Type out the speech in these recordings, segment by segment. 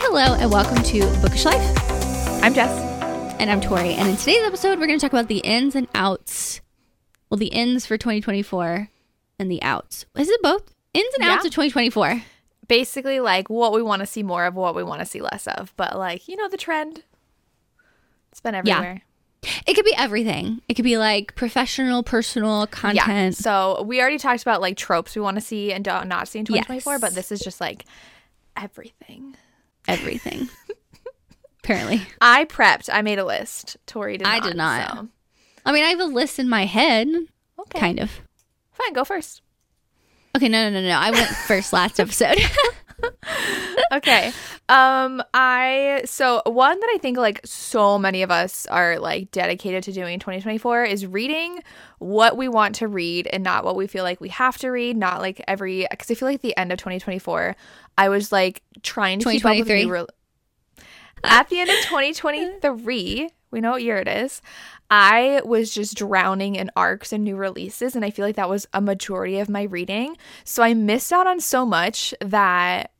hello, and welcome to Bookish Life. I'm Jess. And I'm Tori. And in today's episode, we're going to talk about the ins and outs. Well, the ins for 2024 and the outs. Is it both? Ins and outs of 2024. Basically, like what we want to see more of, what we want to see less of. But like, you know, the trend. It's been everywhere. It could be everything. It could be like professional, personal Yeah. content. So we already talked about like tropes we want to see and don't not see in 2024, Yes. but this is just like everything. Everything. Apparently. I prepped. I made a list. Tori did I not. did not. so- I mean, I have a list in my head, Okay. kind of. Fine. Go first. Okay, no, no, no, no. I went first last episode. okay. Um I so one that I think like so many of us are like dedicated to doing in 2024 is reading what we want to read and not what we feel like we have to read, not like every cuz I feel like the end of 2024 I was like trying to keep up with 2023. re- At the end of 2023, we know what year it is. I was just drowning in arcs and new releases, and I feel like that was a majority of my reading. So I missed out on so much that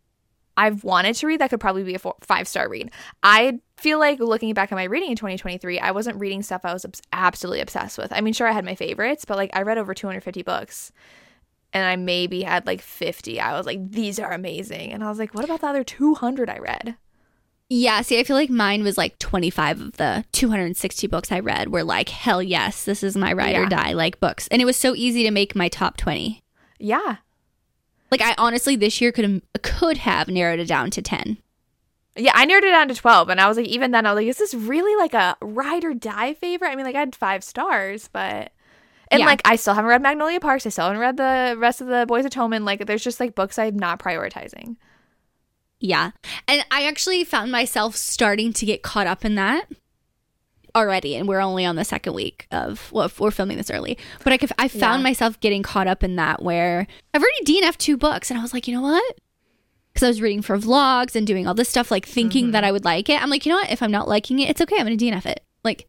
I've wanted to read that could probably be a four, five star read. I feel like looking back at my reading in 2023, I wasn't reading stuff I was absolutely obsessed with. I mean, sure, I had my favorites, but like I read over 250 books and I maybe had like 50. I was like, these are amazing. And I was like, what about the other 200 I read? Yeah, see, I feel like mine was like 25 of the 260 books I read were like, hell yes, this is my ride or die like books. And it was so easy to make my top 20. Yeah. Like I honestly this year could have could have narrowed it down to 10. Yeah, I narrowed it down to 12. And I was like, even then, I was like, is this really like a ride or die favorite? I mean, like, I had five stars, but. And Yeah. like, I still haven't read Magnolia Parks. I still haven't read the rest of the Boys of. Like, there's just like books I'm not prioritizing. Yeah. And I actually found myself starting to get caught up in that already. And we're only on the second week of, well, we're filming this early. But I, could, I found Yeah. myself getting caught up in that where I've already DNF'd two books. And I was like, you know what? Because I was reading for vlogs and doing all this stuff, like thinking mm-hmm. that I would like it. I'm like, you know what? If I'm not liking it, it's okay. I'm going to DNF it. Like,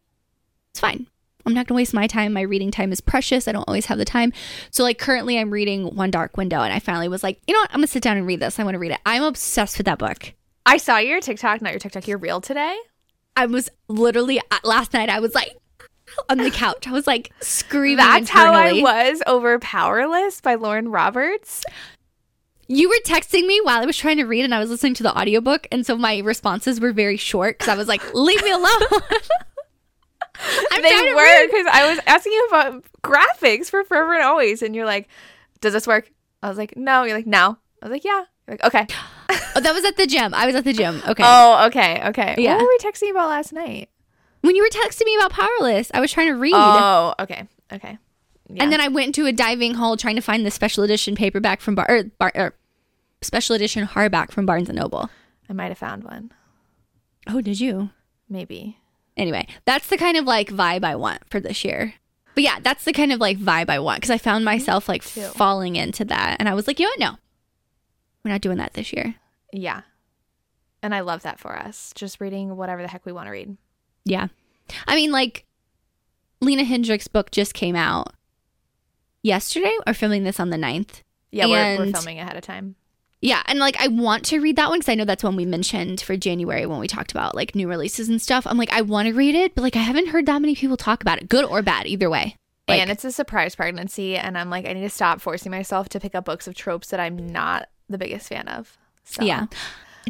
it's fine. I'm not going to waste my time. My reading time is precious. I don't always have the time. So, like, currently I'm reading One Dark Window, and I finally was like, you know what? I'm going to sit down and read this. I want to read it. I'm obsessed with that book. I saw your TikTok, not your TikTok, your reel today. I was literally, uh, last night, I was like, on the couch. I was like screaming. That's how I was over Powerless by Lauren Roberts. You were texting me while I was trying to read, and I was listening to the audiobook. And so my responses were very short because I was like, leave me alone. They were because I was asking you about graphics for Forever and Always, and you're like, "Does this work?" I was like, "No." You're like, "No." I was like, "Yeah." You're like, "Okay." Oh, that was at the gym. I was at the gym. Okay. Oh, okay, okay. Yeah. What were we texting about last night? When you were texting me about Powerless, I was trying to read. Oh, okay, okay. Yeah. And then I went into a diving hole trying to find the special edition paperback from Bar, or, Bar or special edition hardback from Barnes and Noble. I might have found one, Oh, did you? maybe. Anyway, that's the kind of like vibe I want for this year. But yeah, that's the kind of like vibe I want because I found myself like too. falling into that, and I was like, you know what? No, we're not doing that this year. Yeah. And I love that for us. Just reading whatever the heck we want to read. Yeah, I mean, like Lena Hendrix' book just came out yesterday. Or filming this on the 9th. Yeah, we're, we're filming ahead of time. Yeah, and like I want to read that one because I know that's one we mentioned for January when we talked about like new releases and stuff. I'm like, I want to read it, but like I haven't heard that many people talk about it, good or bad, either way. Like, and it's a surprise pregnancy, and I'm like, I need to stop forcing myself to pick up books of tropes that I'm not the biggest fan of. So. yeah.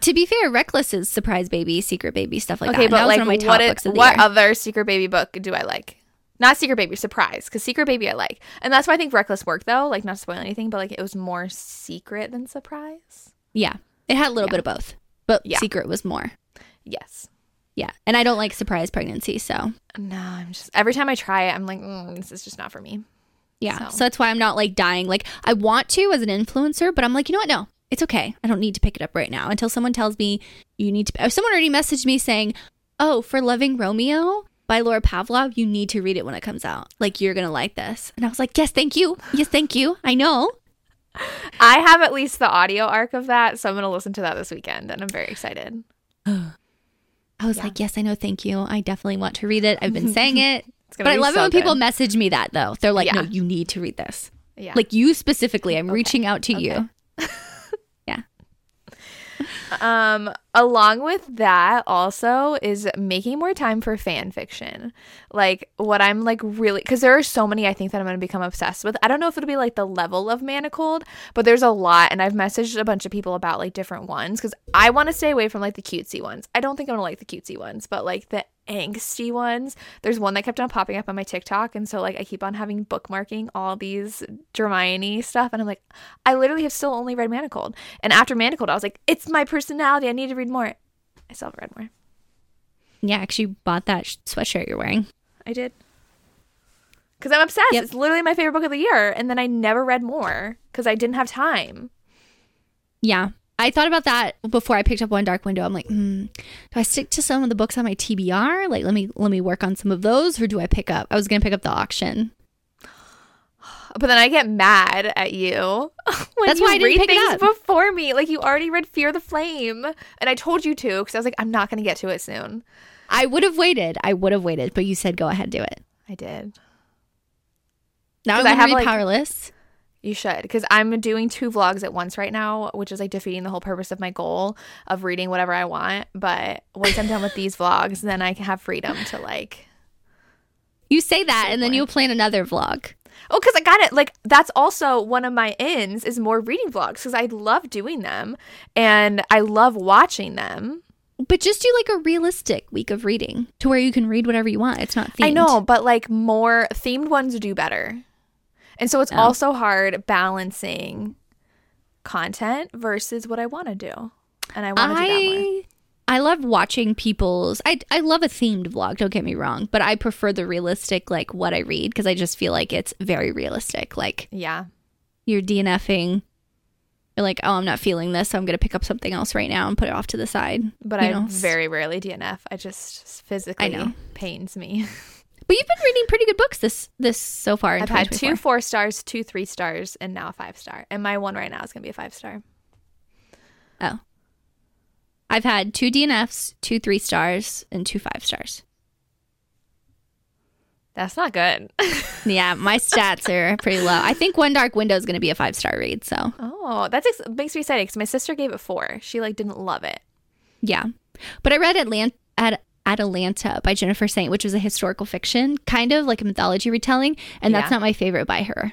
To be fair, Reckless is surprise baby, secret baby, stuff like Okay, that. And but that like, one of my top what, it- books of the what year. other Secret Baby book do I like? Not Secret Baby, Surprise, because Secret Baby I like, and that's why I think Reckless worked though. Like, not to spoil anything, but like it was more secret than surprise. yeah, it had a little Yeah. bit of both, but Yeah. secret was more. Yes. Yeah, and I don't like surprise pregnancy, so No, I'm just every time I try it, I'm like, mm, this is just not for me. yeah. So. So. that's why I'm not like dying. Like I want to as an influencer, but I'm like, you know what? No, it's okay. I don't need to pick it up right now until someone tells me you need to. Someone already messaged me saying, "Oh, for Loving Romeo." By Laura Pavlov, you need to read it when it comes out. Like you're gonna like this, and I was like, "Yes, thank you. Yes, thank you. I know." I have at least the audio arc of that, so I'm gonna listen to that this weekend, and I'm very excited. I was Yeah. like, "Yes, I know. Thank you. I definitely want to read it. I've been saying it, but I love so it when people message me that though. They're like, "No, you need to read this." yeah, Like you specifically, I'm reaching out to Okay. you. Um, along with that, also is making more time for fan fiction. Like what I'm like really because there are so many I think that I'm gonna become obsessed with. I don't know if it'll be like the level of Manacled, but there's a lot, and I've messaged a bunch of people about like different ones because I want to stay away from like the cutesy ones. I don't think I'm gonna like the cutesy ones, but like the angsty ones. There's one that kept on popping up on my TikTok, and so like I keep on having bookmarking all these Hermione stuff, and I'm like, I literally have still only read Manacled, and after Manacled, I was like, it's my personality. I need to read more. I still haven't read more. Yeah, I actually bought that sweatshirt you're wearing. I did. Because I'm obsessed. Yep. It's literally my favorite book of the year. And then I never read more because I didn't have time. Yeah. I thought about that before I picked up One Dark Window. I'm like, hmm, do I stick to some of the books on my TBR? Like, let me let me work on some of those, or do I pick up? I was gonna pick up the auction. But then I get mad at you when That's you why I didn't read things before me. Like you already read Fear the Flame, and I told you to because I was like, I'm not going to get to it soon. I would have waited. I would have waited, but you said go ahead, do it. I did. Now I'm I gonna have, like- Powerless. You should because I'm doing two vlogs at once right now, which is like defeating the whole purpose of my goal of reading whatever I want. But once I'm done with these vlogs, then I can have freedom to like You say that, and then you'll plan another vlog. Oh, because I got it. Like that's also one of my ends is more reading vlogs because I love doing them and I love watching them. But just do like a realistic week of reading to where you can read whatever you want. It's not themed. I know, but like more themed ones do better, and so it's Oh. also hard balancing content versus what I want to do, and I want to do that more. I I love watching people's. I I love a themed vlog. Don't get me wrong, but I prefer the realistic, like what I read, because I just feel like it's very realistic. Like Yeah, you're DNFing. You're like, oh, I'm not feeling this, so I'm gonna pick up something else right now and put it off to the side. but You I know? very rarely DNF. I just physically I know. pains me. But you've been reading pretty good books this this so far. I've had two four stars, two three stars, and now a five star. And my one right now is gonna be a five star. Oh. I've had two DNFs, two three stars, and two five stars. That's not good. Yeah, my stats are pretty low. I think One Dark Window is going to be a five star read. So Oh, that ex- makes me excited because my sister gave it four. She like didn't love it. yeah, but I read Atlant- At- Atalanta by Jennifer Saint, which was a historical fiction, kind of like a mythology retelling, and that's not my favorite by her.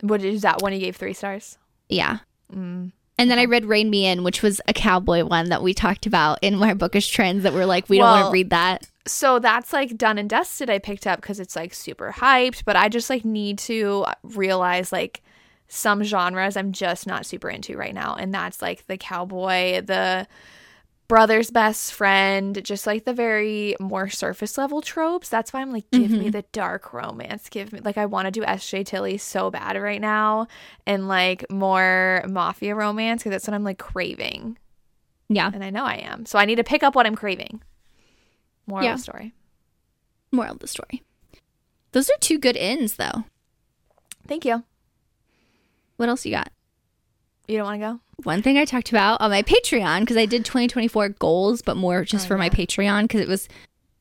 What is that one you gave three stars? Yeah. Mm. And then I read Rain Me In, which was a cowboy one that we talked about in our bookish trends that we're like, we don't want to read that. So that's like done and dusted. I picked up because it's like super hyped, but I just like need to realize like some genres I'm just not super into right now, and that's like the cowboy, the brother's best friend, just like the very more surface level tropes. That's why I'm like, give me mm-hmm. the dark romance. Give me like I want to do S.J. Tilly so bad right now, and like more mafia romance because that's what I'm like craving, Yeah. and I know I am. So I need to pick up what I'm craving. Moral Yeah. of the story. Moral of the story. Those are two good ends, though. Thank you. What else you got? You don't want to go? One thing I talked about on my Patreon because I did 2024 goals, but more just Oh, for my. Patreon because it was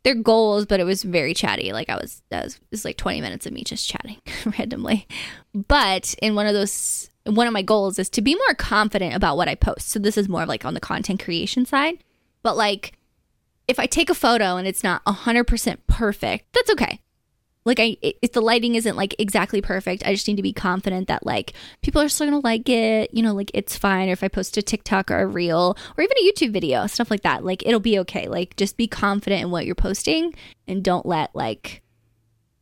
their goals, but it was very chatty. Like I was, that was, it was like 20 minutes of me just chatting randomly. But in one of those, one of my goals is to be more confident about what I post. So this is more of like on the content creation side. But like, if I take a photo and it's not 100% perfect, that's okay. Like I, if the lighting isn't like exactly perfect, I just need to be confident that like people are still gonna like it. You know, like it's fine. Or if I post a TikTok or a reel or even a YouTube video, stuff like that, like it'll be okay. Like just be confident in what you're posting and don't let like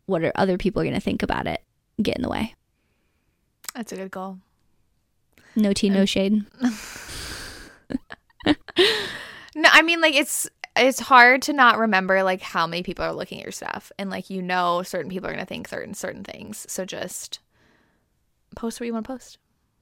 what are other people are gonna think about it get in the way. That's a good goal. No tea, no shade. No, I mean like it's it's hard to not remember like how many people are looking at your stuff and like you know certain people are going to think certain certain things. So just post what you want to post.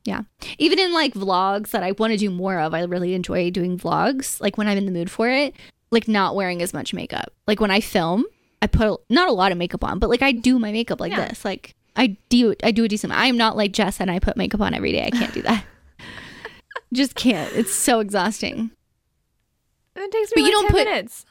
Yeah. Even in like vlogs that I want to do more of, I really enjoy doing vlogs. Like when I'm in the mood for it, like not wearing as much makeup. Like when I film, I put not a lot of makeup on, but like I do my makeup like Yeah. this. Like I do I do a decent. I am not like Jess and I put makeup on every day. I can't do that. Just can't. It's so exhausting. It takes But me you don't 10 put- minutes.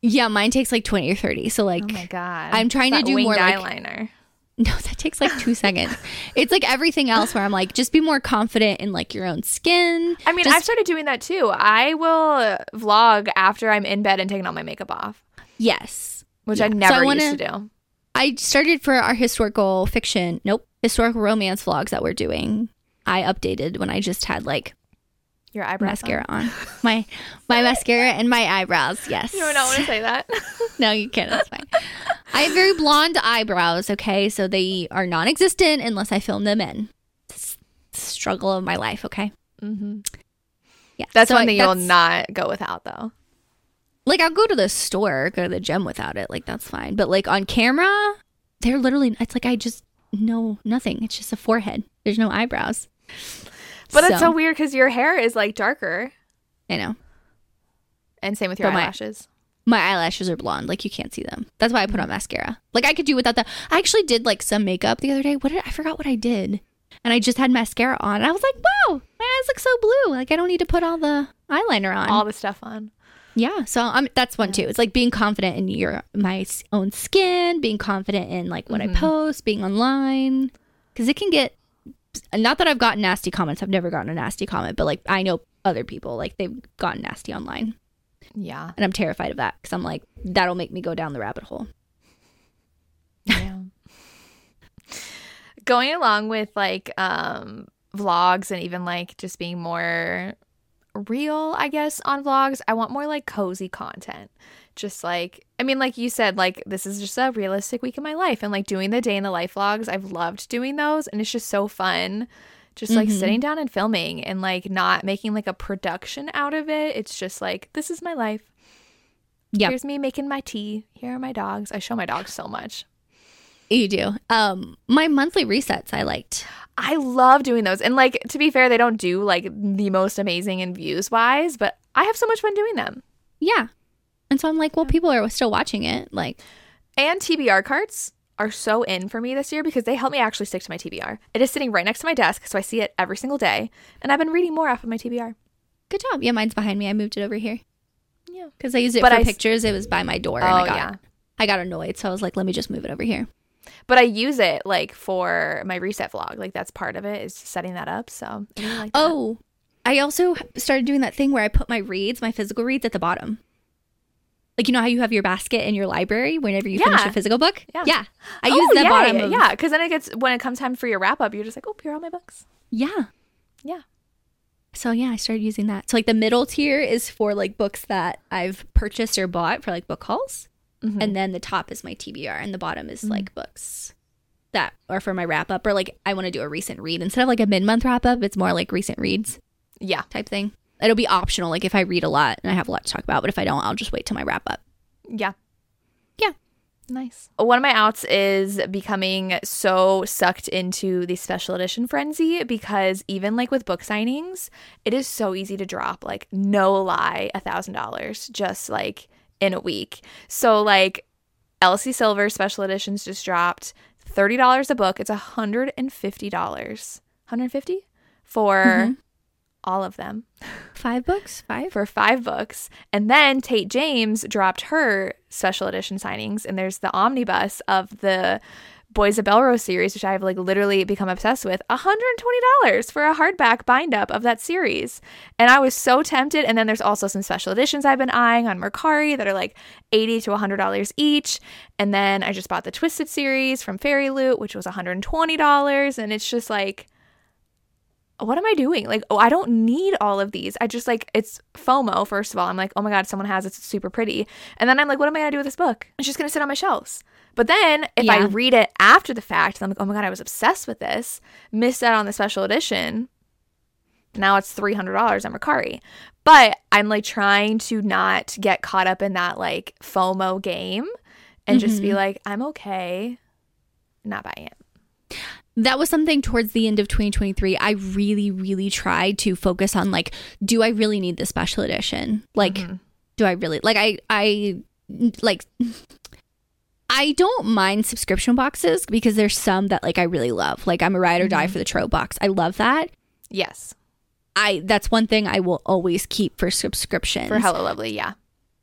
Yeah, mine takes like 20 or 30. So like Oh my god. I'm trying to do more, like- eyeliner. No, that takes like two seconds. It's like everything else where I'm like, just be more confident in like your own skin. I mean, Just- I've started doing that too. I will vlog after I'm in bed and taking all my makeup off, yes. which Yeah. I So never I wanna- used to do. I started for our historical fiction, nope, historical romance vlogs that we're doing. I updated when I just had like Your eyebrows. mascara on. My my mascara and my eyebrows. Yes. You do not want to say that. No, you can't. That's fine. I have very blonde eyebrows, okay? So they are non existent unless I film them in. Struggle of my life, okay? Mm-hmm. Yeah. That's so one I- thing you'll not go without, though. Like, I'll go to the store, go to the gym without it. Like, that's fine. But, like, on camera, they're literally, it's like I just, know nothing. It's just a forehead. There's no eyebrows. But it's so weird because your hair is like darker, I know. and same with your But my- eyelashes. My eyelashes are blonde. Like, you can't see them. That's why I put on mascara. Like, I could do without that. I actually did, like, some makeup the other day. What did I forgot what I did? And I just had mascara on. And I was like, wow, my eyes look so blue. Like, I don't need to put all the eyeliner on. all the stuff on. Yeah, so um, that's one too. It's like being confident in your my own skin, being confident in like what I post, being online, because it can get. Not that I've gotten nasty comments. I've never gotten a nasty comment, but like I know other people like they've gotten nasty online, Yeah. and I'm terrified of that because I'm like that'll make me go down the rabbit hole. Yeah. Going along with like um vlogs and even like just being more real, I guess, on vlogs, I want more like cozy content. Just like I mean, like you said, like this is just a realistic week in my life and like doing the day in the life vlogs, I've loved doing those and it's just so fun. Just like Mhm. sitting down and filming and like not making like a production out of it. It's just like this is my life. Yep. Here's me making my tea. Here are my dogs. I show my dogs so much. You do. Um, my monthly resets I liked. I love doing those. And like to be fair, they don't do like the most amazing in views wise, but I have so much fun doing them. Yeah, and so I'm like, well, people are still watching it. Like, And TBR cards are so in for me this year because they help me actually stick to my TBR. It is sitting right next to my desk, so I see it every single day. And I've been reading more off of my TBR. good job. Yeah, mine's behind me. I moved it over here. Yeah. because I used it But for I pictures. It was by my door, and Oh I got yeah. I got annoyed, so I was like, let me just move it over here. But I use it like for my reset vlog. Like that's part of it is setting that up. So I really like that. Oh, I also started doing that thing where I put my reads, my physical reads, at the bottom. Like you know how you have your basket in your library whenever you finish a physical book. Yeah. yeah. I Oh, use the yeah, bottom. Yeah, yeah, because then it gets when it comes time for your wrap up, you're just like, oh, here are all my books. yeah, Yeah. So yeah, I started using that. So like the middle tier is for like books that I've purchased or bought for like book hauls, Mhm. and then the top is my TBR, and the bottom is like books that are for my wrap up or like I want to do a recent read instead of like a mid month wrap up. It's more like recent reads. Yeah. type thing. It'll be optional, like if I read a lot and I have a lot to talk about, but if I don't, I'll just wait till my wrap up. Yeah. Yeah. Nice. One of my outs is becoming so sucked into the special edition frenzy because even like with book signings, it is so easy to drop like no lie a thousand dollars just like in a week. So like Elsie Silver special editions just dropped thirty dollars a book. It's a hundred and fifty dollars. Hundred fifty for Mhm. All of them Five books? Five? for five books. And then Tate James dropped her special edition signings, and there's the omnibus of the Boys of Bellerose series, which I've like literally become obsessed with. $120 for a hardback bind up of that series. And I was so tempted. And then there's also some special editions I've been eyeing on Mercari that are like 80 to $100 each. And then I just bought the Twisted series from Fairy Loot, which was $120. And it's just like, what am I doing? Like, oh, I don't need all of these. I just like it's FOMO, first of all. I'm like, oh my God, someone has it. It's super pretty. And then I'm like, what am I gonna do with this book? It's just gonna sit on my shelves. But then if I read it after the fact, I'm like, oh my God, I was obsessed with this, missed out on the special edition. Now it's $300 on Mercari. But I'm like trying to not get caught up in that like FOMO game and just be mm-hmm. like, I'm okay not buying it. That was something towards the end of 2023. I really, really tried to focus on like, do I really need the special edition? Like, Mm-hmm. do I really like I I like I don't mind subscription boxes because there's some that like I really love. Like I'm a ride or die Mm-hmm. for the trope box. I love that. Yes. I that's one thing I will always keep for subscriptions. For Hello Lovely, yeah.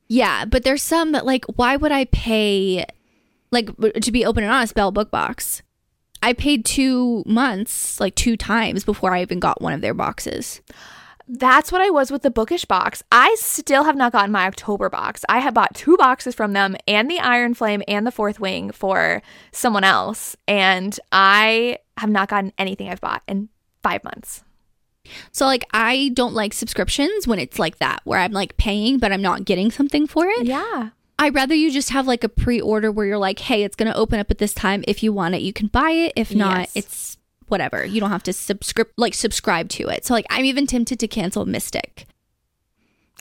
Yeah, but there's some that like why would I pay like to be open and honest, Bell Book Box. I paid two months, like two times before I even got one of their boxes. That's what I was with the bookish box. I still have not gotten my October box. I have bought two boxes from them and the Iron Flame and the Fourth Wing for someone else. And I have not gotten anything I've bought in five months. So like I don't like subscriptions when it's like that where I'm like paying but I'm not getting something for it. Yeah. I'd rather you just have like a pre-order where you're like, "Hey, it's going to open up at this time. If you want it, you can buy it. If not, Yes. it's whatever. You don't have to subscribe like subscribe to it." So like I'm even tempted to cancel Mystic.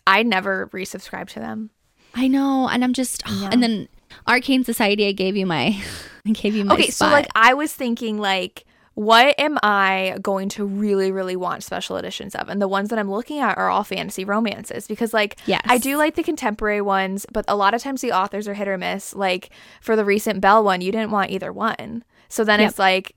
I never resubscribe to them. I know, and I'm just Yeah. and then Arcane Society I gave you my I gave you my Okay, so like I was thinking like what am I going to really, really want special editions of? And the ones that I'm looking at are all fantasy romances because, like, Yes. I do like the contemporary ones, but a lot of times the authors are hit or miss. Like, for the recent Bell one, you didn't want either one. So then Yep. it's like,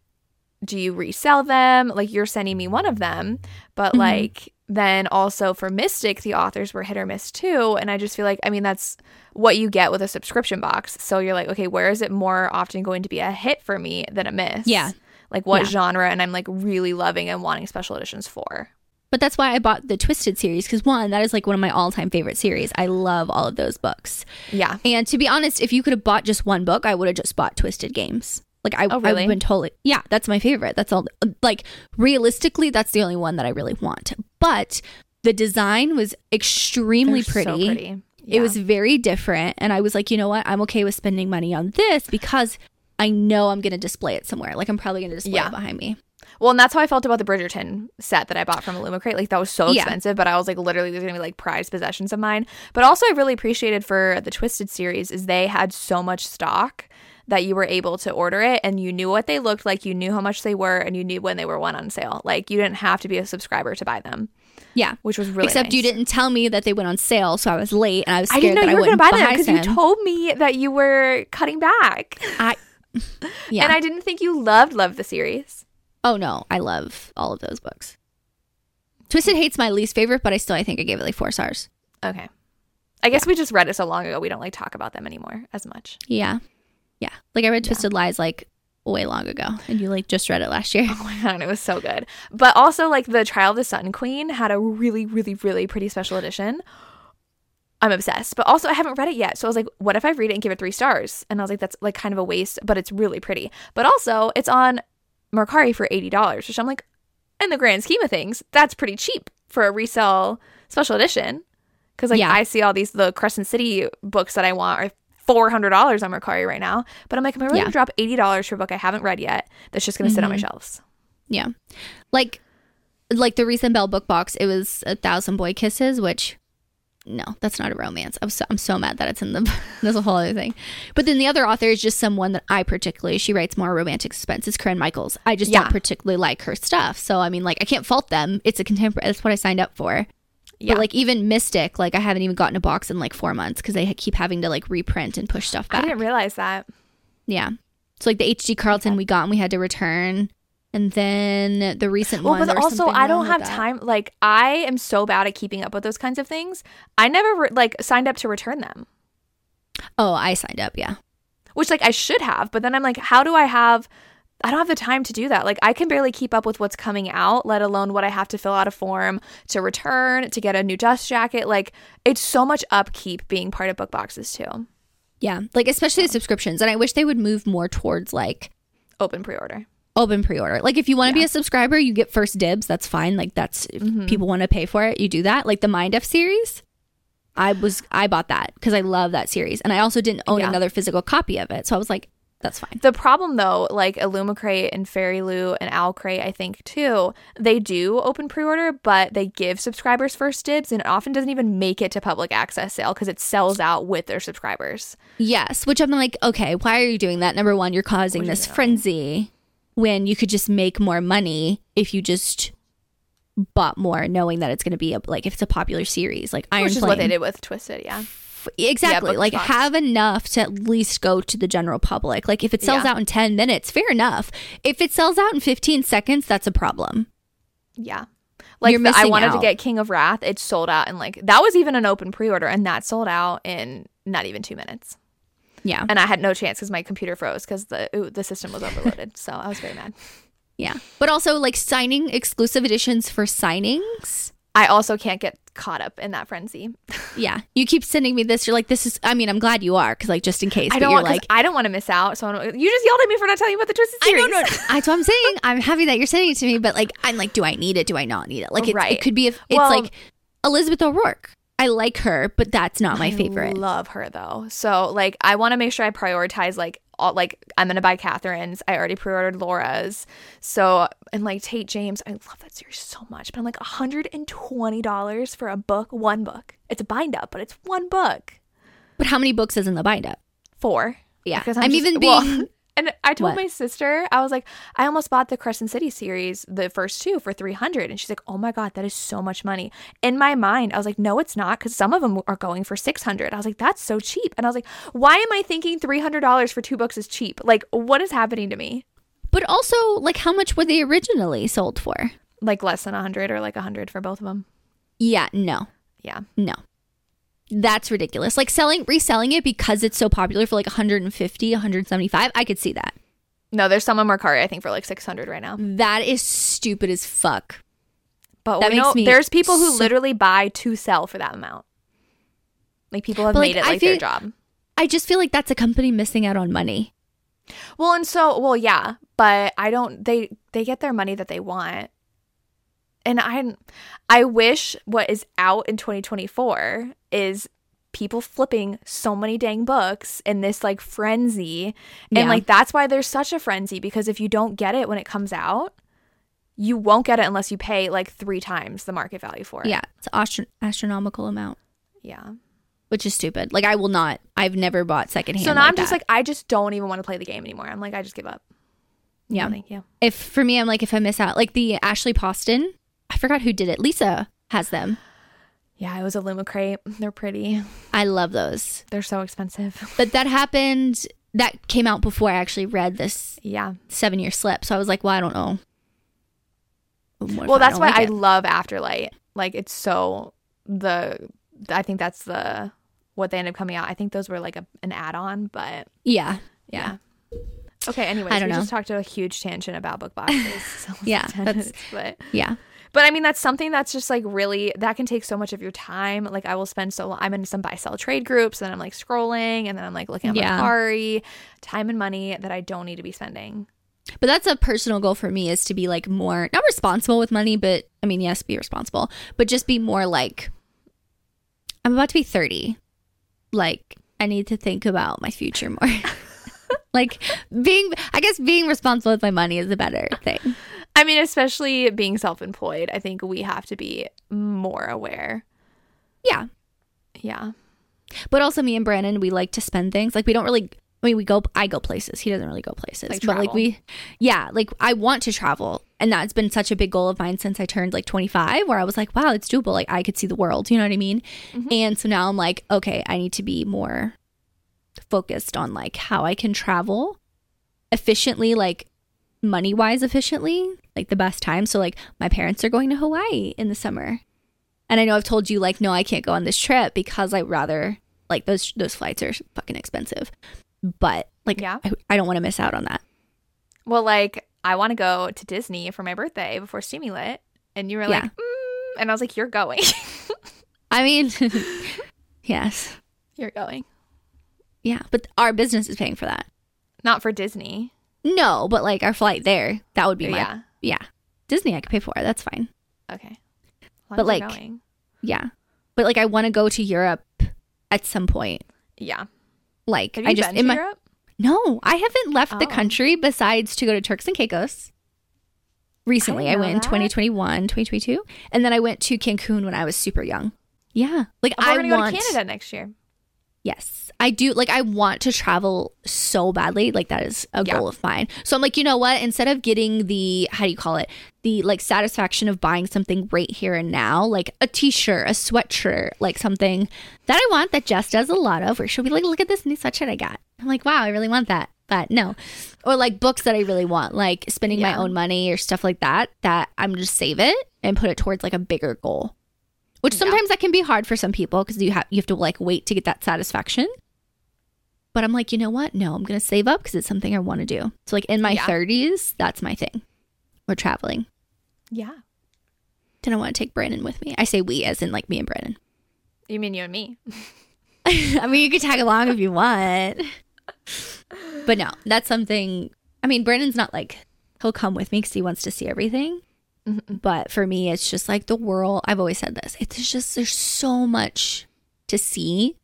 do you resell them? Like, you're sending me one of them, but Mhm. like, then also for Mystic, the authors were hit or miss too. And I just feel like, I mean, that's what you get with a subscription box. So you're like, okay, where is it more often going to be a hit for me than a miss? Yeah. Like what Yeah. genre and I'm like really loving and wanting special editions for. But that's why I bought the Twisted series because one, that is like one of my all-time favorite series. I love all of those books. Yeah. And to be honest, if you could have bought just one book, I would have just bought Twisted Games. Like I, Oh, really? I've been totally yeah. That's my favorite. That's all. Like realistically, that's the only one that I really want. But the design was extremely They're pretty. So pretty. It was very different, and I was like, you know what? I'm okay with spending money on this because I know I'm going to display it somewhere. Like I'm probably going to display Yeah. it behind me. Well, and that's how I felt about the Bridgerton set that I bought from Illumicrate. Like that was so Yeah. expensive, but I was like literally there's gonna be like prized possessions of mine. But also I really appreciated for the Twisted series is they had so much stock that you were able to order it and you knew what they looked like, you knew how much they were, and you knew when they were one on sale. Like you didn't have to be a subscriber to buy them, Yeah. which was really Except you didn't tell me that they went on sale, so I was late and I was I scared didn't know that you I were gonna wouldn't buy them because you told me that you were cutting back. I, yeah. And I didn't think you loved loved the series. oh no, I love all of those books. Twisted Hate's my least favorite, but I still I think I gave it like four stars. Okay. I guess we just read it so long ago we don't like talk about them anymore as much. Yeah, yeah. Like I read Yeah. Twisted Lies like way long ago, and you like just read it last year. Oh my god, it was so good. But also like the Trial of the Sun Queen had a really, really, really pretty special edition. I'm obsessed. But also I haven't read it yet. So I was like, what if I read it and give it three stars? And I was like, that's like kind of a waste, but it's really pretty. But also it's on Mercari for eighty dollars, which I'm like, in the grand scheme of things, that's pretty cheap for a resale special edition. Cause like Yeah. I see all these the Crescent City books that I want are four hundred dollars on Mercari right now. But I'm like, am I really Yeah. gonna drop eighty dollars for a book I haven't read yet that's just gonna sit on my Mhm. shelves? Yeah, like like the recent Bell book box. It was a thousand boy kisses, which no, that's not a romance. I'm so I'm so mad that it's in the. that's a whole other thing. But then the other author is just someone that I particularly. She writes more romantic suspense. It's Corinne Michaels. I just Yeah. don't particularly like her stuff. So I mean, like I can't fault them. It's a contemporary. That's what I signed up for. Yeah. But like even Mystic, like I haven't even gotten a box in like four months because they keep having to like reprint and push stuff back. I didn't realize that. Yeah. So like the HD Carlton we got and we had to return. And then the recent Well, one. but also I don't have time. Like I am so bad at keeping up with those kinds of things. I never re- like signed up to return them, Oh, I signed up. Yeah. which like I should have. But then I'm like, how do I have? I don't have the time to do that. Like I can barely keep up with what's coming out, let alone what I have to fill out a form to return to get a new dust jacket. Like it's so much upkeep being part of book boxes too. Yeah. Like especially the subscriptions. And I wish they would move more towards like Open pre-order. Open pre-order. Like if you want to be a subscriber, you get first dibs. That's fine. Like that's if Mhm. people want to pay for it, you do that. Like the Mind F series. I was I bought that because I love that series. And I also didn't own Yeah. another physical copy of it. So I was like, that's fine. The problem though, like Illumicrate and Fairy Loot and Owlcrate, I think too, they do open pre-order, but they give subscribers first dibs and it often doesn't even make it to public access sale because it sells out with their subscribers. Yes, which I'm like, okay, why are you doing that? Number one, you're causing this frenzy when you could just make more money if you just bought more, knowing that it's going to be a, like if it's a popular series, like Iron which is Flame. what they did with Twisted, yeah. Exactly. Book like Box. have enough to at least go to the general public. Like if it sells Yeah. out in 10 minutes, fair enough. If it sells out in 15 seconds, that's a problem. Yeah. Like the- I wanted to get King of Wrath, it sold out and like that was even an open pre-order and that sold out in not even 2 minutes. Yeah. and I had no chance because my computer froze because the ooh, the system was overloaded. so I was very mad. Yeah. But also like signing exclusive editions for signings. I also can't get caught up in that frenzy. Yeah. You keep sending me this. You're like, this is, I mean, I'm glad you are because, like, just in case. I don't want like, I don't want to miss out. So don't, you just yelled at me for not telling you about the twisted Series. I series. know, no, no. That's what I'm saying. I'm happy that you're sending it to me, but like, I'm like, do I need it? Do I not need it? Like, it's, Right. it could be if it's Well- like Elizabeth O'Roark. I like her, but that's not my favorite. I love her though. So like I want to make sure I prioritize like all like I'm gonna buy Catherine's. I already pre-ordered Laura's. So and like Tate James, I love that series so much. But I'm like $120 for a book, one book. It's a bind up, but it's one book. But how many books is in the bind up? Four. Yeah. Because I'm, just- even well, being. And I told What? my sister, I was like, I almost bought the Crescent City series, the first two, for 300 And she's like, oh my God, that is so much money. In my mind, I was like, no, it's not, because some of them are going for 600 I was like, that's so cheap. And I was like, why am I thinking $300 for two books is cheap? Like, what is happening to me? but also, like, how much were they originally sold for? Like, less than 100 or like 100 for both of them. Yeah. No. Yeah. No. That's ridiculous. Like selling, reselling it because it's so popular for like 150, 175. I could see that. No, there's some on Mercari, I think, for like 600 right now. That is stupid as fuck. But That makes know me there's people who so- literally buy to sell for that amount. Like, people have But, made like, it like their job. I just feel like that's a company missing out on money. Well, and so well, yeah, but I don't. They they get their money that they want, and I I wish what is out in 2024 is people flipping so many dang books in this like frenzy, and Yeah. like that's why there's such a frenzy because if you don't get it when it comes out, you won't get it unless you pay like three times the market value for it. Yeah, it's an astro- astronomical amount, yeah. which is stupid. Like I will not. I've never bought secondhand. So now like I'm just that. like I just don't even want to play the game anymore. I'm like I just give up. yeah. No, thank you. If for me, I'm like if I miss out, like the Ashley Poston. I forgot who did it. Lisa has them. Yeah, it was Illumicrate. They're pretty. I love those. They're so expensive. But that happened. That came out before I actually read this Yeah. seven year slip. So I was like, well, I don't know. Well, that's don't why like I it? love Afterlight. Like it's so the I think that's the what they ended up coming out. I think those were like a, an add-on, but yeah, yeah. Okay, anyways, I don't we know. just talked to a huge tangent about book boxes. So Yeah, 10 that's- minutes, but yeah, but I mean that's something that's just like really that can take so much of your time. Like I will spend so long I'm in some buy sell trade groups and then I'm like scrolling and then I'm like looking at Yeah. Mercari, time and money that I don't need to be spending. But that's a personal goal for me is to be like more not responsible with money, but I mean, yes, be responsible, but just be more like I'm about to be 30. Like I need to think about my future more. like being I guess being responsible with my money is a better thing. I mean, especially being self-employed, I think we have to be more aware. Yeah. Yeah. But also me and Brandon, we like to spend things. Like we don't really I mean we go I go places. He doesn't really go places. Like but like we yeah, like I want to travel. And that's been such a big goal of mine since I turned like 25 where I was like, wow, it's doable. Like I could see the world, you know what I mean? Mm-hmm. And so now I'm like, okay, I need to be more focused on like how I can travel efficiently like money-wise efficiently, like the best time. So like my parents are going to Hawaii in the summer. And I know I've told you like no, I can't go on this trip because I rather like those those flights are fucking expensive. But like Yeah. I, I don't want to miss out on that. Well, like I want to go to Disney for my birthday before Stimulant, and you were like, mm, and I was like, "You're going, I mean yes. you're going." Yeah, but our business is paying for that. Not for Disney. No, but like our flight there, that would be my yeah. Yeah. Disney I could pay for. That's fine. Okay. Long But, like- going. Yeah. But like I want to go to Europe at some point. yeah. Like Have you I just been in my Europe? No, I haven't left the Oh. country besides to go to Turks and Caicos. Recently, I, didn't went know in 2021, 2022, and then I went to Cancun when I was super young. Yeah, like Oh, I want go to Canada next year. Yes, I do. Like I want to travel so badly. Like that is a Yeah. goal of mine. So I'm like, you know what? Instead of getting the how do you call it? The like satisfaction of buying something right here and now, like a t-shirt, a sweatshirt, like something that I want that Jess does a lot of, where she'll be like, look at this new sweatshirt I got. I'm like, wow, I really want that. But no. Or like books that I really want, like spending my own money or stuff like that, that I'm just save it and put it towards like a bigger goal. Which Yeah. sometimes that can be hard for some people because you have you have to like wait to get that satisfaction. but I'm like, you know what? No, I'm going to save up because it's something I want to do. So, like in my Yeah. 30s, that's my thing. We're traveling. Yeah. Then I want to take Brandon with me. I say we as in like me and Brandon. You mean you and me? I mean, you could tag along if you want. But no, that's something. I mean, Brandon's not like, he'll come with me because he wants to see everything. But for me, it's just like the world. I've always said this. It's just, there's so much to see.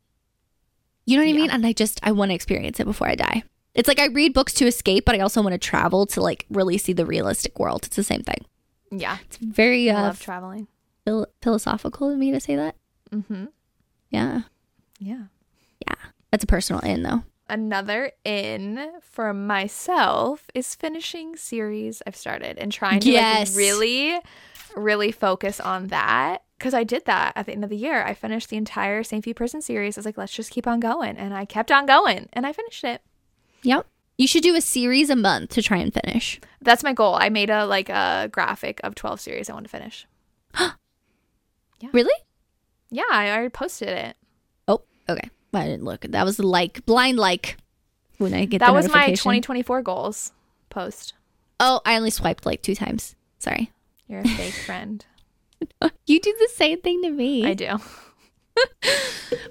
You know what I mean? And I just, I want to experience it before I die. It's like I read books to escape, but I also want to travel to like really see the realistic world. It's the same thing. Yeah. It's very I uh, love traveling. phil- philosophical of me to say that. Mm-hmm. Yeah. Yeah. Yeah. That's a personal in, though. Another in for myself is finishing series I've started and trying to Yes. like really, really focus on that. Cause I did that at the end of the year. I finished the entire St. Few Person series. I was like, let's just keep on going. And I kept on going and I finished it. Yep. You should do a series a month to try and finish. That's my goal. I made a like a graphic of 12 series I want to finish. yeah. Really? Yeah, I already posted it. Oh, okay. I didn't look. That was like blind like when I get that was my 2024 goals post. Oh, I only swiped like two times. Sorry. You're a fake friend. You do the same thing to me. I do.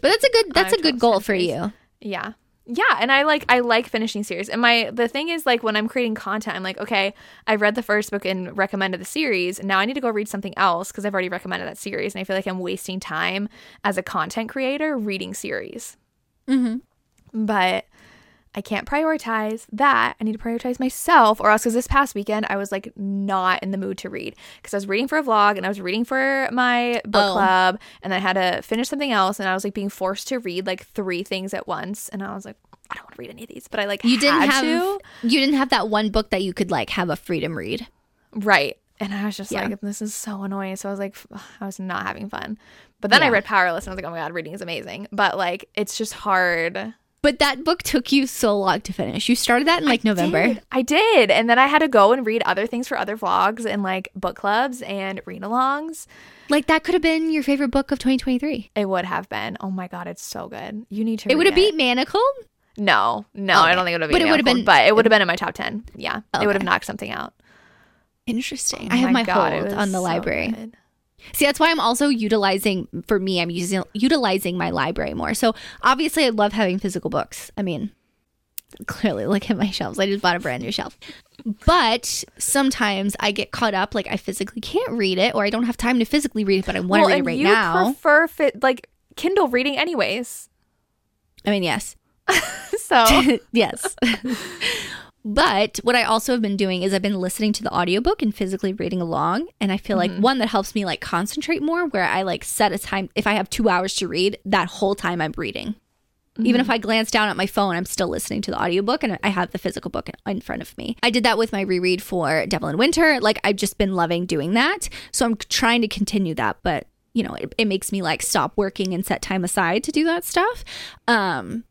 But that's a good that's I'm a good goal for you. Yeah. Yeah, and I like I like finishing series. And my the thing is like when I'm creating content, I'm like, okay, I read the first book and recommended the series. Now I need to go read something else because I've already recommended that series and I feel like I'm wasting time as a content creator reading series. Mm-hmm. But I can't prioritize that. I need to prioritize myself or else cuz this past weekend I was like not in the mood to read cuz I was reading for a vlog and I was reading for my book Oh. club and then I had to finish something else and I was like being forced to read like three things at once and I was like I don't want to read any of these, but I like You didn't have to. you didn't have that one book that you could like have a freedom read. right. And I was just Yeah. like, this is so annoying. So I was like, I was not having fun. But then I read Powerless and I was like, oh my God, reading is amazing. But like, it's just hard. But that book took you so long to finish. You started that in like November. did. I did. And then I had to go and read other things for other vlogs and like book clubs and read alongs. Like that could have been your favorite book of 2023. It would have been. Oh my God, it's so good. You need to read It It would have read beat Manacled. No, no, I don't think it would have But been. it would have been- But it would have been in my top 10. Yeah. It would have knocked something out. Interesting. Oh I have oh my, God, hold on the so library. good. See, that's why I'm also utilizing for me. I'm using utilizing my library more. So obviously, I love having physical books. I mean, clearly, look at my shelves. I just bought a brand new shelf. But sometimes I get caught up, like I physically can't read it, or I don't have time to physically read it, but I want to read it right you now. prefer fit, like Kindle reading anyways. I mean, yes, So yes. But what I also have been doing is I've been listening to the audiobook and physically reading along. And I feel like one that helps me like concentrate more, where I like set a time. If I have two hours to read, that whole time I'm reading. Even if I glance down at my phone, I'm still listening to the audiobook and I have the physical book in front of me. I did that with my reread for Devil in Winter. Like, I've just been loving doing that. So I'm trying to continue that. But, you know, it, it makes me like stop working and set time aside to do that stuff. Um,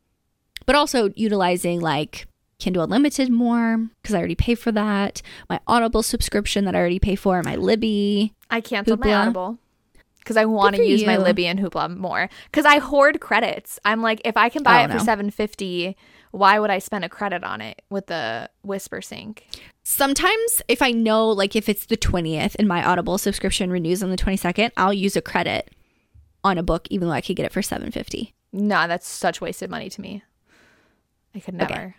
but also utilizing like Kindle Unlimited more because I already pay for that. My Audible subscription that I already pay for, my Libby. I canceled my Hoopla. Audible because I want to use my. Libby and Hoopla more. Because I hoard credits. I'm like, if I can buy Oh, it for no. seven fifty, why would I spend a credit on it with the Whisper Sync? Sometimes if I know like if it's the 20th and my Audible subscription renews on the 22nd, I'll use a credit on a book even though I could get it for 750. Nah, that's such wasted money to me. I could never. Okay.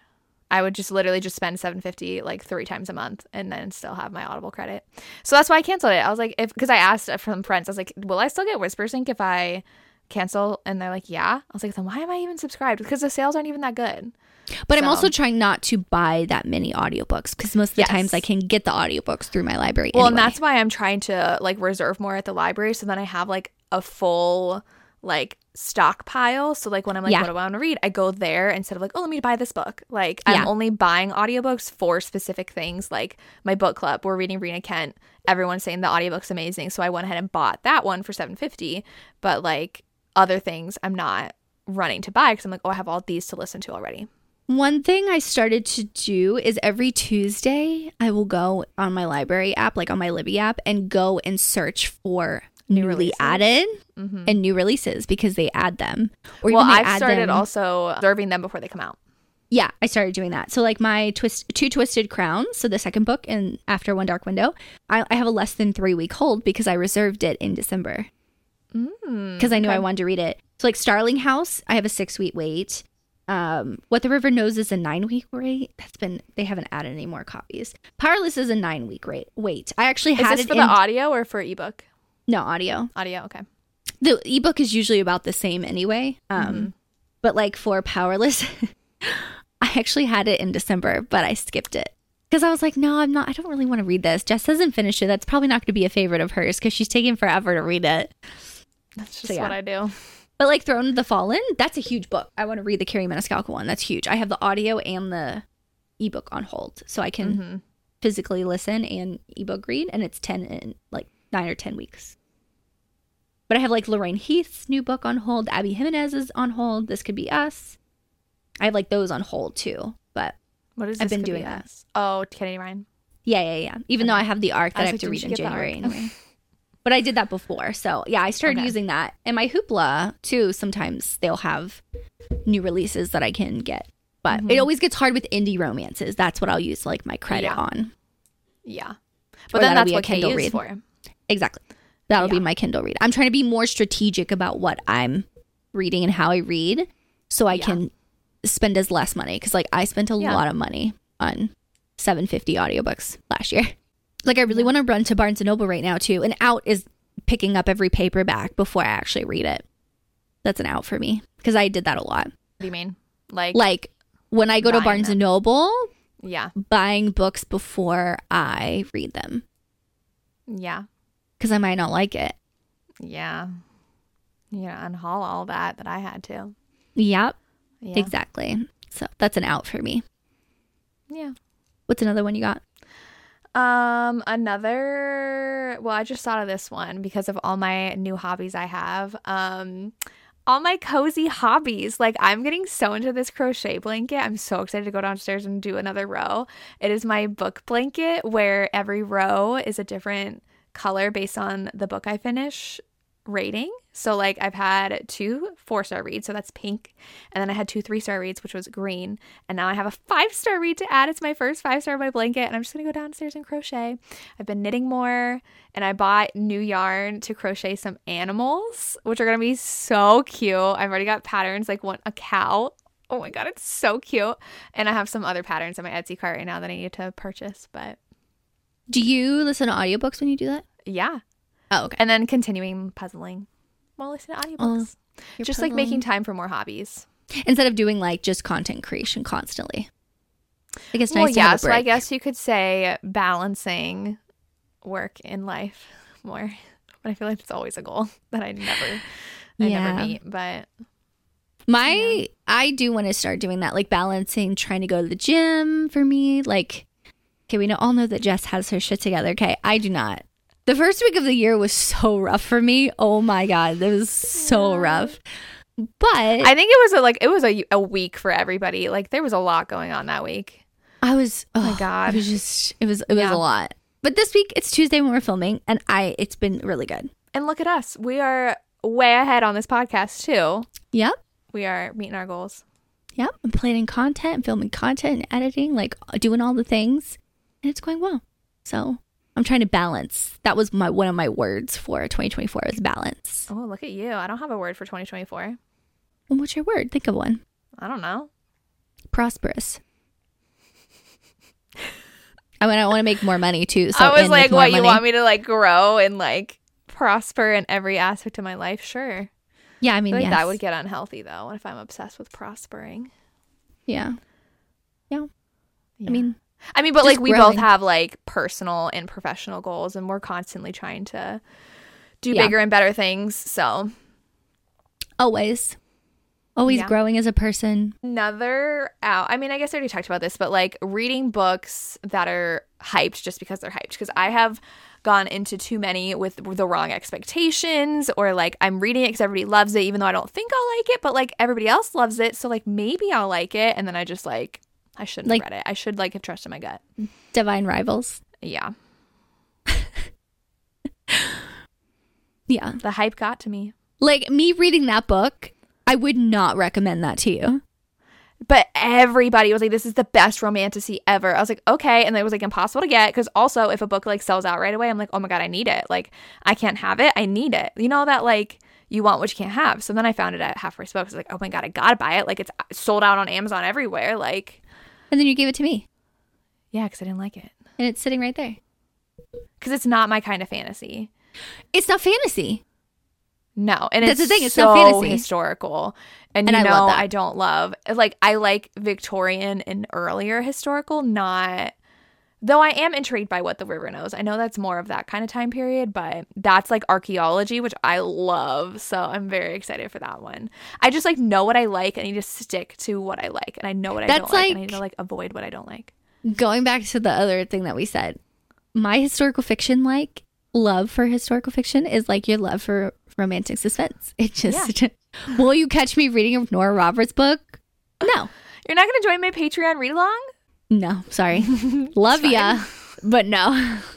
I would just literally just spend 750 like three times a month and then still have my Audible credit. So that's why I canceled it. I was like, if because I asked from friends, I was like, will I still get Whisper Sync if I cancel? And they're like, yeah. I was like, then why am I even subscribed? Because the sales aren't even that good. But I'm also trying not to buy that many audiobooks because most of the Yes. times I can get the audiobooks through my library. Well, and that's why I'm trying to like reserve more at the library so then I have like a full like stockpile. So like when I'm like, Yeah. what do I want to read? I go there instead of like, oh, let me buy this book. Like I'm only buying audiobooks for specific things. Like my book club, we're reading Rina Kent. Everyone's saying the audiobook's amazing, so I went ahead and bought that one for seven fifty. But like other things, I'm not running to buy because I'm like, oh, I have all these to listen to already. One thing I started to do is every Tuesday I will go on my library app, like on my Libby app, and go and search for New newly releases. added Mhm. and new releases because they add them. Or Well, I've started them- also observing them before they come out. Yeah, I started doing that. So like my twist, two twisted crowns. So the second book and after one dark window, I, I have a less than three week hold because I reserved it in December Mm, because I knew I wanted to read it. So like Starling House, I have a six week wait. Um, What the River Knows is a nine week wait. That's been they haven't added any more copies. Powerless is a nine week rate wait. I actually Is had this it for in the audio or for ebook? No audio. Audio, okay. The ebook is usually about the same anyway. Um, Mm-hmm. but like for Powerless, I actually had it in December, but I skipped it because I was like, no, I'm not. I don't really want to read this. Jess hasn't finished it. That's probably not going to be a favorite of hers because she's taking forever to read it. That's just So, yeah. what I do. But like Throne of the Fallen, that's a huge book. I want to read the Kerri Maniscalco one. That's huge. I have the audio and the ebook on hold, so I can Mhm. physically listen and ebook read, and it's ten in like nine or ten weeks. But I have like Lorraine Heath's new book on hold. Abby Jimenez is on hold. This could be us. I have like those on hold too. But What is I've been doing that. us? Oh, Kennedy Ryan. yeah, yeah, yeah. Even though I have the arc that I I, have like, to read in January anyway. But I did that before. So yeah, I started Okay. using that. And my hoopla too, sometimes they'll have new releases that I can get. But it always gets hard with indie romances. That's what I'll use like my credit Mm-hmm. Yeah. on. Yeah. Or But then that's what Kindle read. for. Exactly. That'll be my Kindle read. I'm trying to be more strategic about what I'm reading and how I read so I Yeah. can spend as less money cuz like I spent a Yeah. lot of money on 750 audiobooks last year. Like I really want to run to Barnes and Noble right now too. And out is picking up every paperback before I actually read it. That's an out for me because I did that a lot. What do you mean? Like, Like when I go to Barnes them. and Noble, yeah. buying books before I read them Yeah. Because I might not like it. Yeah. Yeah. Unhaul all that that I had to. Yep, Yeah. exactly. So that's an out for me. Yeah. What's another one you got? Um, another well, I just thought of this one because of all my new hobbies I have. Um all my cozy hobbies. Like I'm getting so into this crochet blanket. I'm so excited to go downstairs and do another row. It is my book blanket where every row is a different color based on the book I finish rating. So like I've had two four star reads, so that's pink, and then I had two three star reads, which was green, and now I have a five star read to add. It's my first five star of my blanket, and I'm just gonna go downstairs and crochet. I've been knitting more, and I bought new yarn to crochet some animals, which are gonna be so cute. I've already got patterns like one a cow. Oh my god, it's so cute, and I have some other patterns in my Etsy cart right now that I need to purchase, but Do you listen to audiobooks when you do that? yeah, Oh, okay. and then continuing puzzling while listening to audiobooks. Oh, you're just like making time for more hobbies. instead of doing like just content creation constantly. I guess well, nice to yeah. So I guess you could say balancing work in life more. But I feel like it's always a goal that I never, I Yeah. never meet. But My I do want to start doing that, like balancing trying to go to the gym for me. Like, okay, we all know that Jess has her shit together. Okay, I do not. The first week of the year was so rough for me. Oh my god, it was so rough. But I, think it was a, like it was a, a week for everybody. Like there was a lot going on that week. I was oh my God. it was just it was it was Yeah. a lot. But this week it's Tuesday when we're filming, and I it's been really good. And look at us. We are way ahead on this podcast too. Yep. We are meeting our goals. Yep, I'm planning content, and filming content, and editing, like doing all the things, and it's going well. So I'm trying to balance. That was my one of my words for 2024 is balance. Oh, look at you. I don't have a word for 2024. And what's your word? Think of one. I don't know. Prosperous. I mean, I want to make more money too. So I was like, what you money. want me to like grow and like prosper in every aspect of my life? Sure. Yeah, I I mean, like yes. that would get unhealthy though if I'm obsessed with prospering. yeah. Yeah. I mean, I mean, but just like we growing. both have like personal and professional goals, and we're constantly trying to do Yeah. bigger and better things. So always, always Yeah. growing as a person. another out. I mean, I guess I already talked about this, but like reading books that are hyped just because they're hyped. Because I have gone into too many with the wrong expectations, or like I'm reading it because everybody loves it, even though I don't think I'll like it, but like everybody else loves it, so like maybe I'll like it, and then I just like I shouldn't Like- have read it. I should like have trusted my gut. Divine rivals. Yeah, Yeah. the hype got to me. Like me reading that book, I would not recommend that to you. but everybody was like, "This is the best romantasy ever." I was like, "Okay," and it was like impossible to get because also if a book like sells out right away, I'm like, "Oh my god, I need it!" Like I can't have it, I need it. You know that like you want what you can't have. So then I found it at Half Price Books. I was like, "Oh my god, I gotta buy it!" Like it's sold out on Amazon everywhere. Like, And then you gave it to me, yeah, because I didn't like it and it's sitting right there. because it's not my kind of fantasy. It's not fantasy. No, and That's it's the thing, it's so not fantasy. historical, and, And you I know. I don't love like I like Victorian and earlier historical, not though I am intrigued by what the river knows. I know that's more of that kind of time period, but that's like archaeology, which I love. So I'm very excited for that one. I just like know what I like. I need to stick to what I like, and I know what I That's don't like, and I need to like avoid what I don't like. Going back to the other thing that we said, my historical fiction like love for historical fiction is like your love for romantic suspense. It just will you catch me reading a Nora Roberts book? No. You're not gonna join my Patreon read along? No, sorry. love ya, but no.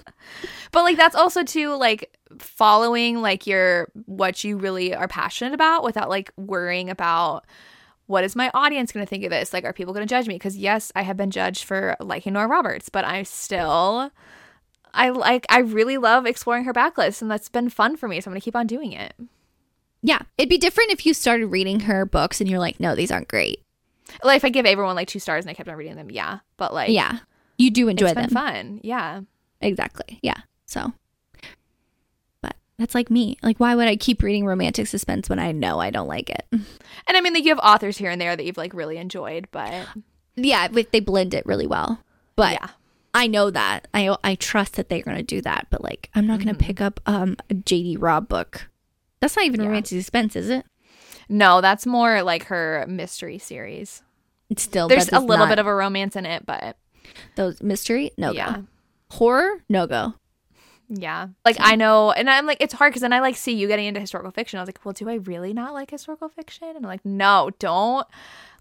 But like that's also too like following like your what you really are passionate about without like worrying about what is my audience going to think of this? Like are people going to judge me? Cuz yes, I have been judged for liking Nora Roberts, but I still I like I really love exploring her backlist and that's been fun for me, so I'm going to keep on doing it. Yeah, it'd be different if you started reading her books and you're like, no, these aren't great. Like if I give everyone like 2 stars and I kept on reading them, yeah. But like Yeah, you do enjoy them. fun. Yeah. Exactly. Yeah. So, but that's like me. Like, why would I keep reading romantic suspense when I know I don't like it? And I mean like you have authors here and there that you've like really enjoyed, but Yeah, they blend it really well. But yeah. I know that. I I trust that they're going to do that. But like, I'm not going to pick up um a JD Robb book. That's not even Yeah. romantic suspense, is it? No, that's more like her mystery series. It's still There's a little not- bit of a romance in it, but those mystery no yeah. go horror no go. Yeah. Like I know and I'm like it's hard cuz then I like see you getting into historical fiction. I was like, "Well, do I really not like historical fiction?" And I'm like, "No, don't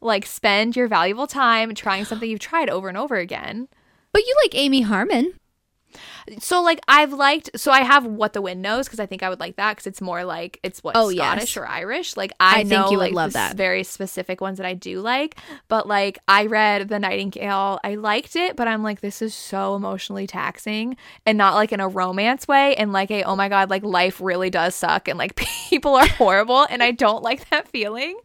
like spend your valuable time trying something you've tried over and over again." But you like Amy Harmon. So like I've liked so I have what the wind knows because I think I would like that because it's more like it's what Oh, Scottish yes. or Irish. Like I, I think know you would like love that. very specific ones that I do like, but like I read The Nightingale, I liked it, but I'm like this is so emotionally taxing and not like in a romance way and like a oh my god like life really does suck and like people are horrible and I don't like that feeling.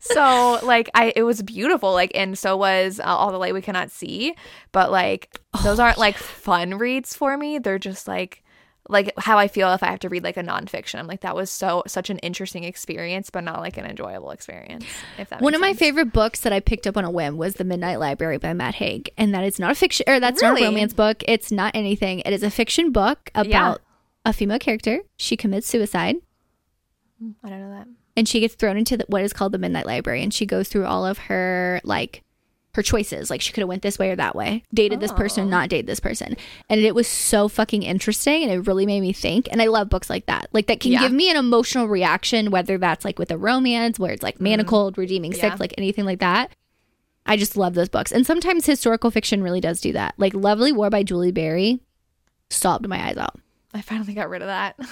So like I it was beautiful like and so was uh, All the Light We Cannot See, but like those aren't like fun reads for me. They're just like like how I feel if I have to read like a nonfiction. I'm like that was so such an interesting experience, but not like an enjoyable experience. If that One of my sense. favorite books that I picked up on a whim was The Midnight Library by Matt Haig, and that is not a fiction or that's not a romance book. It's not anything. It is a fiction book about a female character. She commits suicide mm, I don't know that. and she gets thrown into the, what is called the Midnight Library, and she goes through all of her like her choices. Like she could have went this way or that way, dated this person, Oh. not dated this person, and it was so fucking interesting, and it really made me think. And I love books like that, like that can Yeah. give me an emotional reaction, whether that's like with a romance, where it's like manacled, redeeming Mm-hmm. Yeah. six, like anything like that. I just love those books, and sometimes historical fiction really does do that. Like Lovely War by Julie Berry, sobbed my eyes out. I finally got rid of that.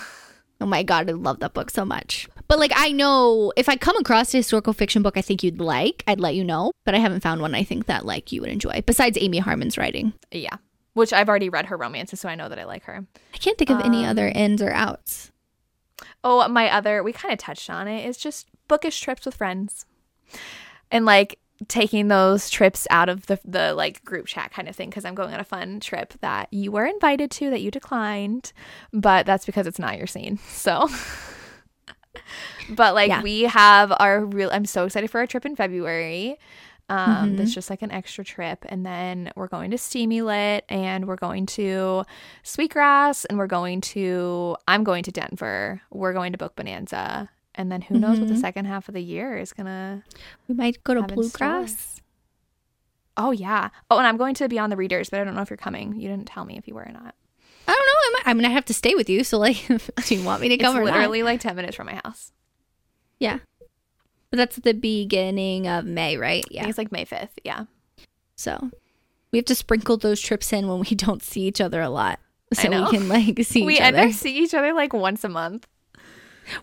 Oh my god, I love that book so much. But like I know if I come across a historical fiction book I think you'd like, I'd let you know. But I haven't found one I think that like you would enjoy. Besides Amy Harmon's writing. yeah. Which I've already read her romances, so I know that I like her. I can't think of any Um, other ins or outs. Oh, my other, we kind of touched on it. It's just bookish trips with friends. And like taking those trips out of the, the like group chat kind of thing because I'm going on a fun trip that you were invited to that you declined, but that's because it's not your scene. So, but like Yeah. we have our real, I'm so excited for our trip in February. Um, Mhm. That's just like an extra trip. And then we're going to Steamy Lit and we're going to Sweetgrass and we're going to, I'm going to Denver. We're going to Book Bonanza. And then who knows what the Mhm. second half of the year is going to, We might go to Bluegrass. oh, yeah. Oh, and I'm going to Beyond the Readers, but I don't know if you're coming. You didn't tell me if you were or not. I don't know. I might, I mean, I have to stay with you. So like, do you want me to It's come or literally like 10 minutes from my house. Yeah. But that's the beginning of May, right? I Yeah. think it's like May 5th. Yeah. So we have to sprinkle those trips in when we don't see each other a lot. So we can like see we each end other. up seeing each other like once a month.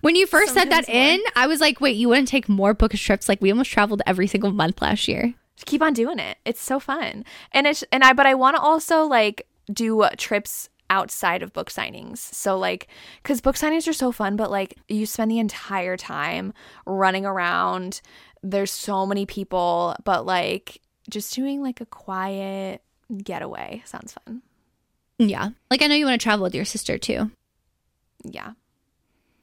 When you first said that Sometimes in, I was like, wait, you wouldn't take more bookish trips? Like we almost traveled every single month last year. keep on doing it. It's so fun. And it's and I but I want to also like do trips outside of book signings. So like cuz book signings are so fun but like you spend the entire time running around. There's so many people, but like just doing like a quiet getaway sounds fun. Yeah. Like I know you want to travel with your sister too. Yeah.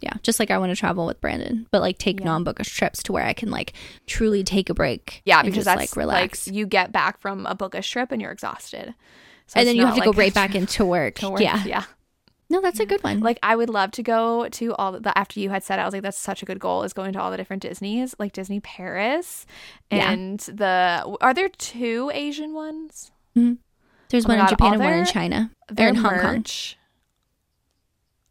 Yeah. Just like I want to travel with Brandon, but like take Yeah. non-bookish trips to where I can like truly take a break. Yeah, because just, that's like relax. like you get back from a bookish trip and you're exhausted. So and then you have to go right back into work. work. Yeah. Yeah. No, that's a mm. good one. Like I would love to go to all the after you had said I was like, that's such a good goal is going to all the different Disney's, like Disney Paris Yeah. and the are there two Asian ones? Mm-hmm. There's oh one in God, Japan all and one in China. Their in Hong Kong.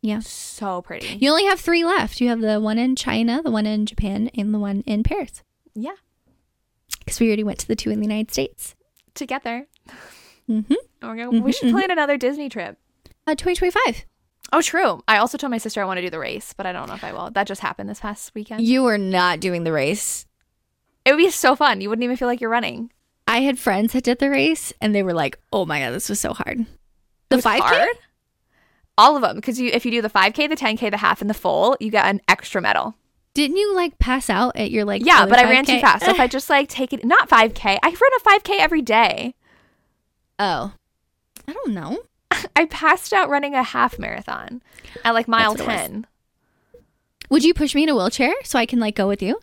Yeah. So pretty. You only have three left. You have the one in China, the one in Japan, and the one in Paris. yeah. Because we already went to the two in the United States. Together. Mm-hmm. We're gonna, we should plan another Disney trip. Uh, 2025. Oh, true. I also told my sister I want to do the race, but I don't know if I will. That just happened this past weekend. You are not doing the race. It would be so fun. You wouldn't even feel like you're running. I had friends that did the race, and they were like, "Oh my god, this was so hard." The 5K? All of them, because you if you do the 5K, the 10K, the half, and the full, you get an extra medal. Didn't you like pass out at your like? Yeah, but I ran too fast. So if I just like take it, not 5K, I run a 5K every day. Oh, I don't know. I passed out running a half marathon at like mile That's what it was. 10. Would you push me in a wheelchair so I can like go with you?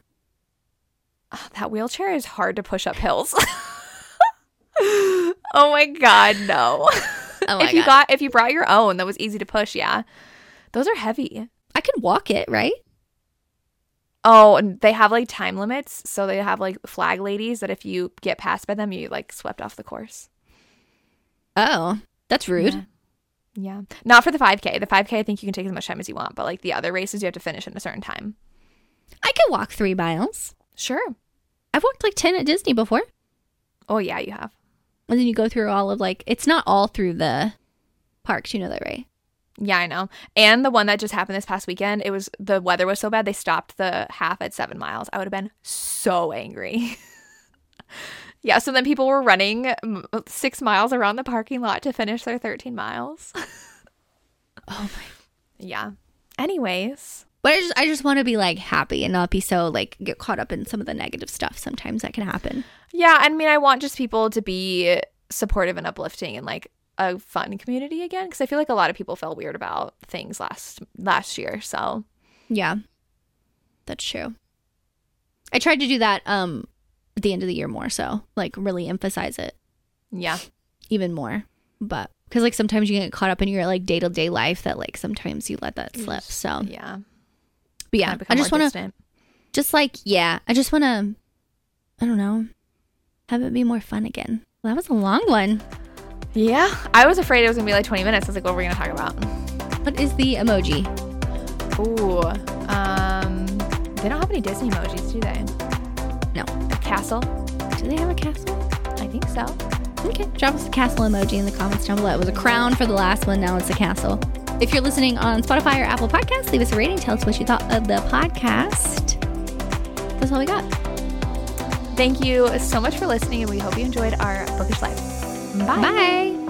Oh, that wheelchair is hard to push up hills. oh my god, no. Oh if you God. got if you brought your own that was easy to push, yeah. Those are heavy. I could walk it, right? Oh, and they have like time limits, so they have like flag ladies that if you get passed by them, you like swept off the course. Oh, that's rude. Yeah. Yeah. Not for the 5K. The 5K, I think you can take as much time as you want, but like the other races, you have to finish in a certain time. I could walk three miles. Sure. I've walked like ten at Disney before, Oh, yeah, you have. and then you go through all of like it's not all through the parks. You know that, right? Yeah, I know. And the one that just happened this past weekend, it was the weather was so bad they stopped the half at seven miles. I would have been so angry. yeah, so then people were running six miles around the parking lot to finish their 13 miles. Oh my. yeah. Anyways, But I just I just want to be like happy and not be so like get caught up in some of the negative stuff. Sometimes that can happen. yeah, I mean, I want just people to be supportive and uplifting and like a fun community again because I feel like a lot of people felt weird about things last last year. So Yeah, that's true. I tried to do that um at the end of the year more so like really emphasize it yeah, even more, but because like sometimes you get caught up in your like day to day life that like sometimes you let that slip. So yeah, but yeah, I just want to just like yeah, I just want to I don't know have it be more fun again. Well, that was a long one. Yeah, I was afraid it was gonna be like 20 minutes. I was like, what are we gonna talk about? What is the emoji? Ooh, um, they don't have any Disney emojis, do they? Castle? Do they have a castle? I think so. Okay, drop us a castle emoji in the comments down below. It was a crown for the last one, now it's a castle. If you're listening on Spotify or Apple Podcasts, leave us a rating. Tell us what you thought of the podcast. That's all we got. Thank you so much for listening, and we hope you enjoyed our bookish life. Bye. Bye.